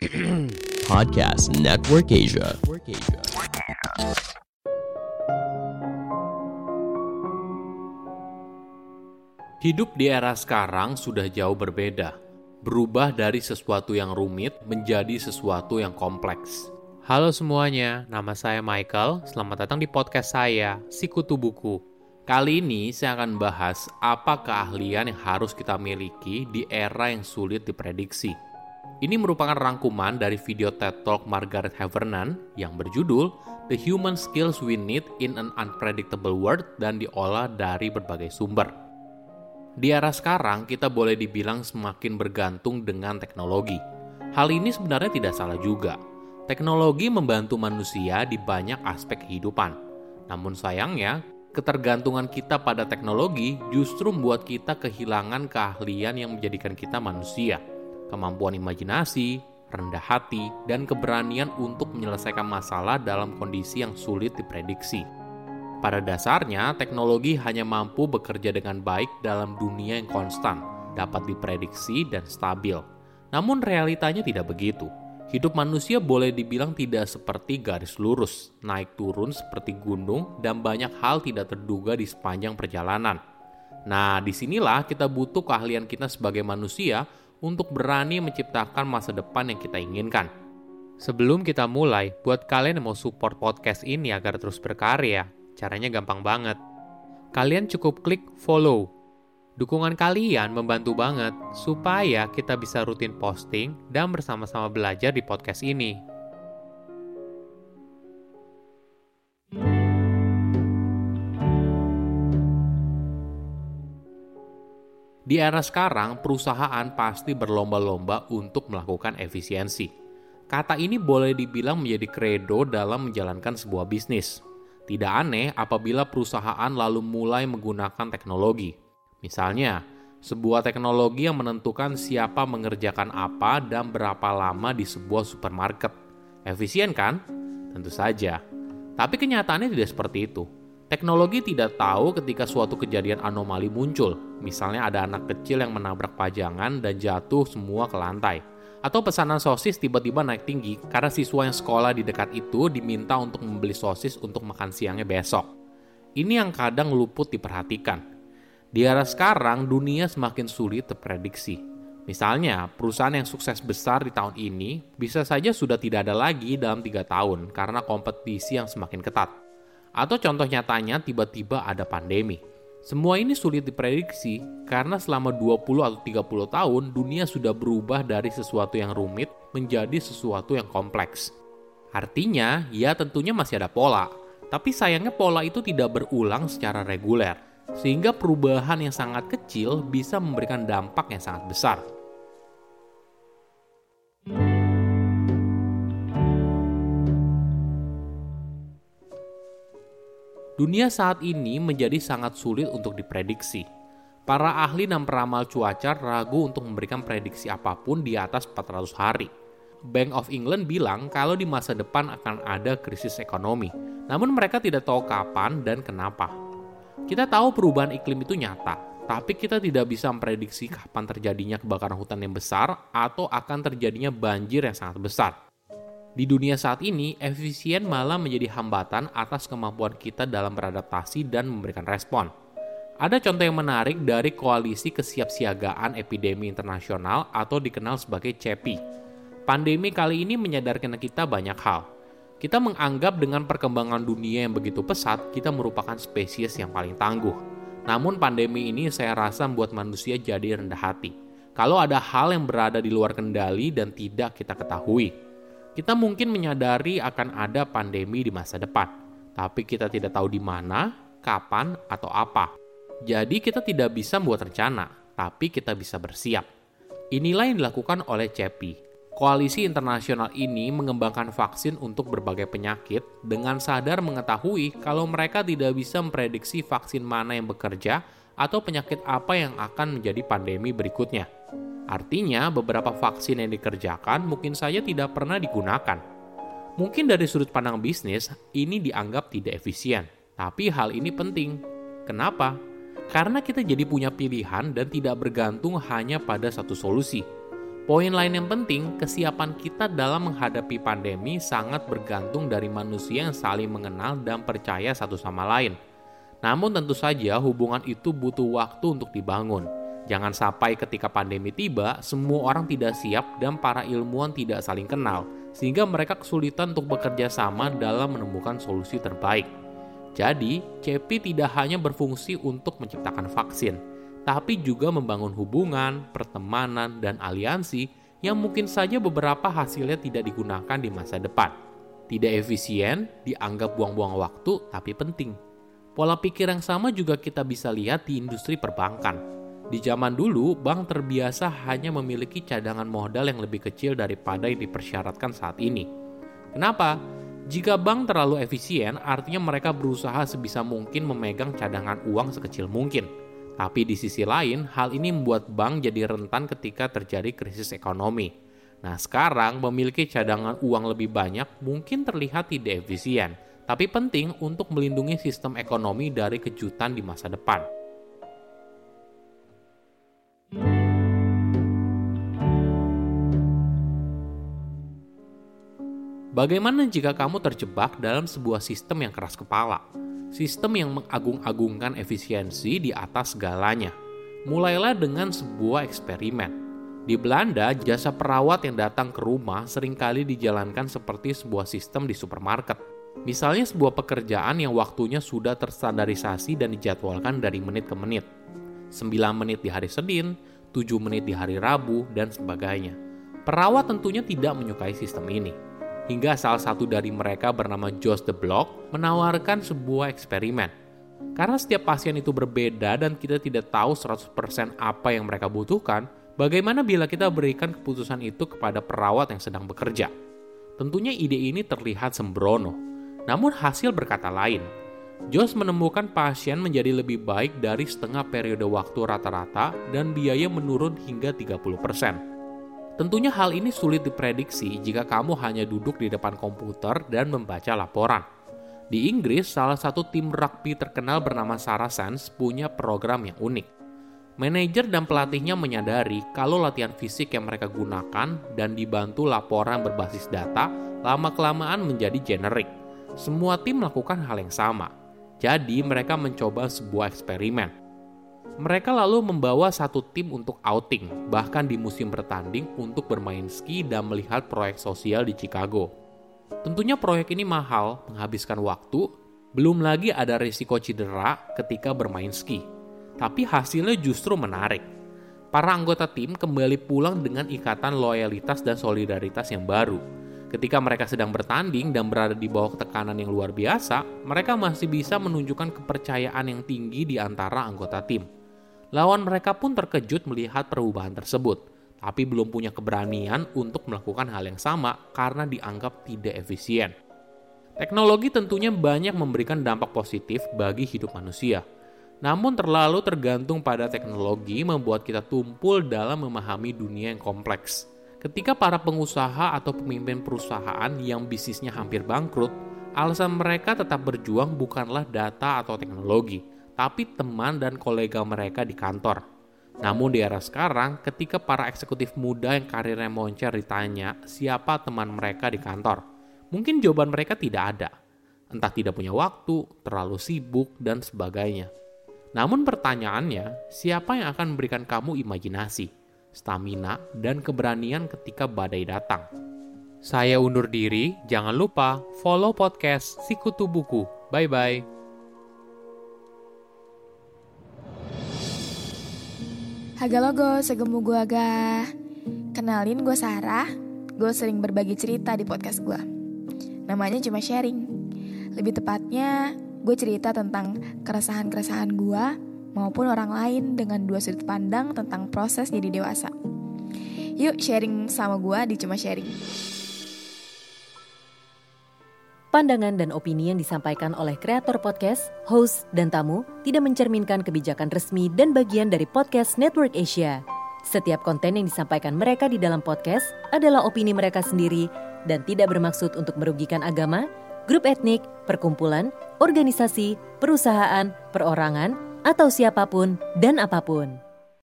Podcast Network Asia. Hidup di era sekarang sudah jauh berbeda. Berubah dari sesuatu yang rumit menjadi sesuatu yang kompleks. Halo semuanya, nama saya Michael. Selamat datang di podcast saya, Sikutu Buku. Kali ini saya akan bahas apa keahlian yang harus kita miliki di era yang sulit diprediksi. Ini merupakan rangkuman dari video TED Talk Margaret Havernan yang berjudul The Human Skills We Need in an Unpredictable World dan diolah dari berbagai sumber. Di era sekarang, kita boleh dibilang semakin bergantung dengan teknologi. Hal ini sebenarnya tidak salah juga. Teknologi membantu manusia di banyak aspek kehidupan. Namun sayangnya, ketergantungan kita pada teknologi justru membuat kita kehilangan keahlian yang menjadikan kita manusia. Kemampuan imajinasi, rendah hati, dan keberanian untuk menyelesaikan masalah dalam kondisi yang sulit diprediksi. Pada dasarnya, teknologi hanya mampu bekerja dengan baik dalam dunia yang konstan, dapat diprediksi dan stabil. Namun realitanya tidak begitu. Hidup manusia boleh dibilang tidak seperti garis lurus, naik turun seperti gunung, dan banyak hal tidak terduga di sepanjang perjalanan. Nah, di sinilah kita butuh keahlian kita sebagai manusia untuk berani menciptakan masa depan yang kita inginkan. Sebelum kita mulai, buat kalian yang mau support podcast ini agar terus berkarya, Caranya gampang banget. Kalian cukup klik follow. Dukungan kalian membantu banget supaya kita bisa rutin posting dan bersama-sama belajar di podcast ini. Di era sekarang, perusahaan pasti berlomba-lomba untuk melakukan efisiensi. Kata ini boleh dibilang menjadi kredo dalam menjalankan sebuah bisnis. Tidak aneh apabila perusahaan lalu mulai menggunakan teknologi. Misalnya, sebuah teknologi yang menentukan siapa mengerjakan apa dan berapa lama di sebuah supermarket. Efisien kan? Tentu saja. Tapi kenyataannya tidak seperti itu. Teknologi tidak tahu ketika suatu kejadian anomali muncul. Misalnya ada anak kecil yang menabrak pajangan dan jatuh semua ke lantai atau pesanan sosis tiba-tiba naik tinggi karena siswa yang sekolah di dekat itu diminta untuk membeli sosis untuk makan siangnya besok. Ini yang kadang luput diperhatikan. Di era sekarang, dunia semakin sulit terprediksi. Misalnya, perusahaan yang sukses besar di tahun ini bisa saja sudah tidak ada lagi dalam tiga tahun karena kompetisi yang semakin ketat. Atau contoh nyatanya tiba-tiba ada pandemi. Semua ini sulit diprediksi karena selama 20 atau 30 tahun dunia sudah berubah dari sesuatu yang rumit menjadi sesuatu yang kompleks. Artinya, ya tentunya masih ada pola, tapi sayangnya pola itu tidak berulang secara reguler, sehingga perubahan yang sangat kecil bisa memberikan dampak yang sangat besar. Dunia saat ini menjadi sangat sulit untuk diprediksi. Para ahli dan peramal cuaca ragu untuk memberikan prediksi apa pun di atas 400 hari. Bank of England bilang kalau di masa depan akan ada krisis ekonomi, namun mereka tidak tahu kapan dan kenapa. Kita tahu perubahan iklim itu nyata, tapi kita tidak bisa memprediksi kapan terjadinya kebakaran hutan yang besar atau akan terjadinya banjir yang sangat besar. Di dunia saat ini, efisien malah menjadi hambatan atas kemampuan kita dalam beradaptasi dan memberikan respon. Ada contoh yang menarik dari Koalisi Kesiapsiagaan Epidemi Internasional atau dikenal sebagai CEPI. Pandemi kali ini menyadarkan kita banyak hal. Kita menganggap dengan perkembangan dunia yang begitu pesat, kita merupakan spesies yang paling tangguh. Namun pandemi ini saya rasa membuat manusia jadi rendah hati. Kalau ada hal yang berada di luar kendali dan tidak kita ketahui, kita mungkin menyadari akan ada pandemi di masa depan, tapi kita tidak tahu di mana, kapan, atau apa. Jadi kita tidak bisa membuat rencana, tapi kita bisa bersiap. Inilah yang dilakukan oleh CEPI. Koalisi internasional ini mengembangkan vaksin untuk berbagai penyakit dengan sadar mengetahui kalau mereka tidak bisa memprediksi vaksin mana yang bekerja atau penyakit apa yang akan menjadi pandemi berikutnya. Artinya, beberapa vaksin yang dikerjakan mungkin saja tidak pernah digunakan. Mungkin dari sudut pandang bisnis, ini dianggap tidak efisien. Tapi hal ini penting. Kenapa? Karena kita jadi punya pilihan dan tidak bergantung hanya pada satu solusi. Poin lain yang penting, kesiapan kita dalam menghadapi pandemi sangat bergantung dari manusia yang saling mengenal dan percaya satu sama lain. Namun tentu saja hubungan itu butuh waktu untuk dibangun. Jangan sampai ketika pandemi tiba, semua orang tidak siap dan para ilmuwan tidak saling kenal, sehingga mereka kesulitan untuk bekerja sama dalam menemukan solusi terbaik. Jadi, CEPI tidak hanya berfungsi untuk menciptakan vaksin, tapi juga membangun hubungan, pertemanan, dan aliansi yang mungkin saja beberapa hasilnya tidak digunakan di masa depan. Tidak efisien, dianggap buang-buang waktu, tapi penting. Pola pikir yang sama juga kita bisa lihat di industri perbankan. Di zaman dulu, bank terbiasa hanya memiliki cadangan modal yang lebih kecil daripada yang dipersyaratkan saat ini. Kenapa? Jika bank terlalu efisien, artinya mereka berusaha sebisa mungkin memegang cadangan uang sekecil mungkin tapi di sisi lain, hal ini membuat bank jadi rentan ketika terjadi krisis ekonomi. Nah, sekarang memiliki cadangan uang lebih banyak mungkin terlihat tidak efisien, tapi penting untuk melindungi sistem ekonomi dari kejutan di masa depan. Bagaimana jika kamu terjebak dalam sebuah sistem yang keras kepala? sistem yang mengagung-agungkan efisiensi di atas segalanya. Mulailah dengan sebuah eksperimen. Di Belanda, jasa perawat yang datang ke rumah sering kali dijalankan seperti sebuah sistem di supermarket. Misalnya sebuah pekerjaan yang waktunya sudah terstandarisasi dan dijadwalkan dari menit ke menit. 9 menit di hari Senin, 7 menit di hari Rabu, dan sebagainya. Perawat tentunya tidak menyukai sistem ini hingga salah satu dari mereka bernama Josh the Block menawarkan sebuah eksperimen. Karena setiap pasien itu berbeda dan kita tidak tahu 100% apa yang mereka butuhkan, bagaimana bila kita berikan keputusan itu kepada perawat yang sedang bekerja? Tentunya ide ini terlihat sembrono, namun hasil berkata lain. Josh menemukan pasien menjadi lebih baik dari setengah periode waktu rata-rata dan biaya menurun hingga 30%. Tentunya hal ini sulit diprediksi jika kamu hanya duduk di depan komputer dan membaca laporan. Di Inggris, salah satu tim rugby terkenal bernama Saracens punya program yang unik. Manajer dan pelatihnya menyadari kalau latihan fisik yang mereka gunakan dan dibantu laporan berbasis data lama-kelamaan menjadi generik. Semua tim melakukan hal yang sama. Jadi mereka mencoba sebuah eksperimen mereka lalu membawa satu tim untuk outing, bahkan di musim bertanding untuk bermain ski dan melihat proyek sosial di Chicago. Tentunya proyek ini mahal, menghabiskan waktu, belum lagi ada risiko cedera ketika bermain ski. Tapi hasilnya justru menarik. Para anggota tim kembali pulang dengan ikatan loyalitas dan solidaritas yang baru. Ketika mereka sedang bertanding dan berada di bawah tekanan yang luar biasa, mereka masih bisa menunjukkan kepercayaan yang tinggi di antara anggota tim. Lawan mereka pun terkejut melihat perubahan tersebut, tapi belum punya keberanian untuk melakukan hal yang sama karena dianggap tidak efisien. Teknologi tentunya banyak memberikan dampak positif bagi hidup manusia. Namun terlalu tergantung pada teknologi membuat kita tumpul dalam memahami dunia yang kompleks. Ketika para pengusaha atau pemimpin perusahaan yang bisnisnya hampir bangkrut, alasan mereka tetap berjuang bukanlah data atau teknologi, tapi teman dan kolega mereka di kantor. Namun di era sekarang, ketika para eksekutif muda yang karirnya moncer ditanya siapa teman mereka di kantor, mungkin jawaban mereka tidak ada. Entah tidak punya waktu, terlalu sibuk, dan sebagainya. Namun pertanyaannya, siapa yang akan memberikan kamu imajinasi, stamina, dan keberanian ketika badai datang? Saya undur diri, jangan lupa follow podcast Sikutu Buku. Bye-bye. Haga logo, segemu gue agak Kenalin gue Sarah Gue sering berbagi cerita di podcast gue Namanya cuma sharing Lebih tepatnya gue cerita tentang keresahan-keresahan gue Maupun orang lain dengan dua sudut pandang tentang proses jadi dewasa Yuk sharing sama gue di Cuma Sharing Pandangan dan opini yang disampaikan oleh kreator podcast, host, dan tamu tidak mencerminkan kebijakan resmi dan bagian dari podcast Network Asia. Setiap konten yang disampaikan mereka di dalam podcast adalah opini mereka sendiri dan tidak bermaksud untuk merugikan agama, grup etnik, perkumpulan, organisasi, perusahaan, perorangan, atau siapa pun dan apa pun.